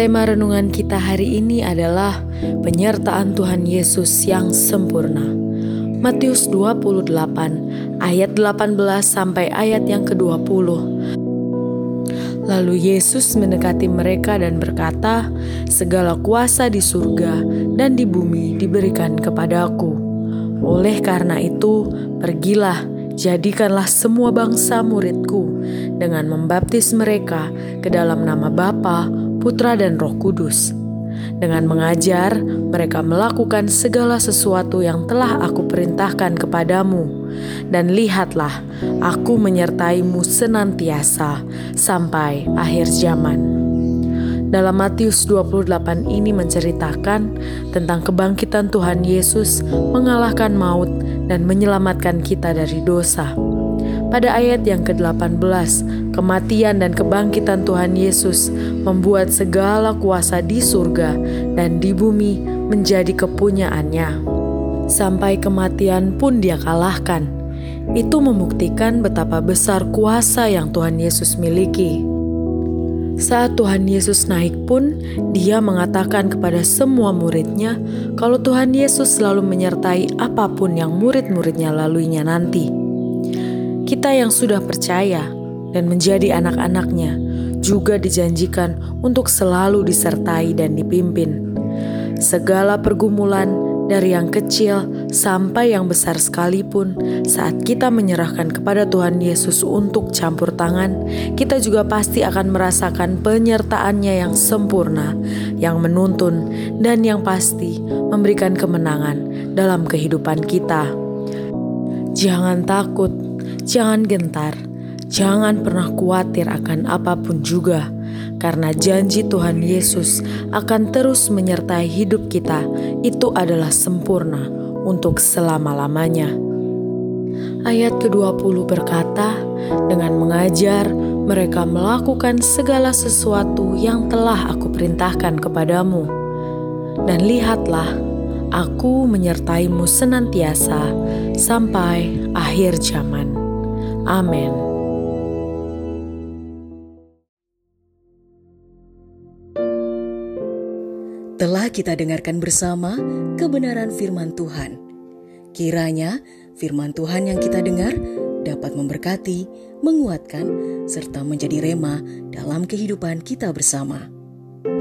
Tema renungan kita hari ini adalah penyertaan Tuhan Yesus yang sempurna. Matius 28 ayat 18 sampai ayat yang ke-20. Lalu Yesus mendekati mereka dan berkata, "Segala kuasa di surga dan di bumi diberikan kepadaku. Oleh karena itu, pergilah, jadikanlah semua bangsa muridku dengan membaptis mereka ke dalam nama Bapa, Putra dan Roh Kudus. Dengan mengajar, mereka melakukan segala sesuatu yang telah aku perintahkan kepadamu. Dan lihatlah, aku menyertaimu senantiasa sampai akhir zaman. Dalam Matius 28 ini menceritakan tentang kebangkitan Tuhan Yesus mengalahkan maut dan menyelamatkan kita dari dosa. Pada ayat yang ke-18, kematian dan kebangkitan Tuhan Yesus membuat segala kuasa di surga dan di bumi menjadi kepunyaannya. Sampai kematian pun dia kalahkan. Itu membuktikan betapa besar kuasa yang Tuhan Yesus miliki. Saat Tuhan Yesus naik pun, dia mengatakan kepada semua muridnya kalau Tuhan Yesus selalu menyertai apa pun yang murid-muridnya laluinya nanti. Kita yang sudah percaya dan menjadi anak-anaknya juga dijanjikan untuk selalu disertai dan dipimpin. Segala pergumulan dari yang kecil sampai yang besar sekalipun, saat kita menyerahkan kepada Tuhan Yesus untuk campur tangan, kita juga pasti akan merasakan penyertaannya yang sempurna, yang menuntun, dan yang pasti memberikan kemenangan dalam kehidupan kita. Jangan takut Jangan gentar, jangan pernah khawatir akan apa pun juga, karena janji Tuhan Yesus akan terus menyertai hidup kita. Itu adalah sempurna untuk selama-lamanya. Ayat ke-20 berkata, dengan mengajar, mereka melakukan segala sesuatu yang telah aku perintahkan kepadamu. Dan lihatlah, aku menyertaimu senantiasa sampai akhir zaman. Amin. Telah kita dengarkan bersama kebenaran firman Tuhan. Kiranya firman Tuhan yang kita dengar dapat memberkati, menguatkan, serta menjadi rema dalam kehidupan kita bersama.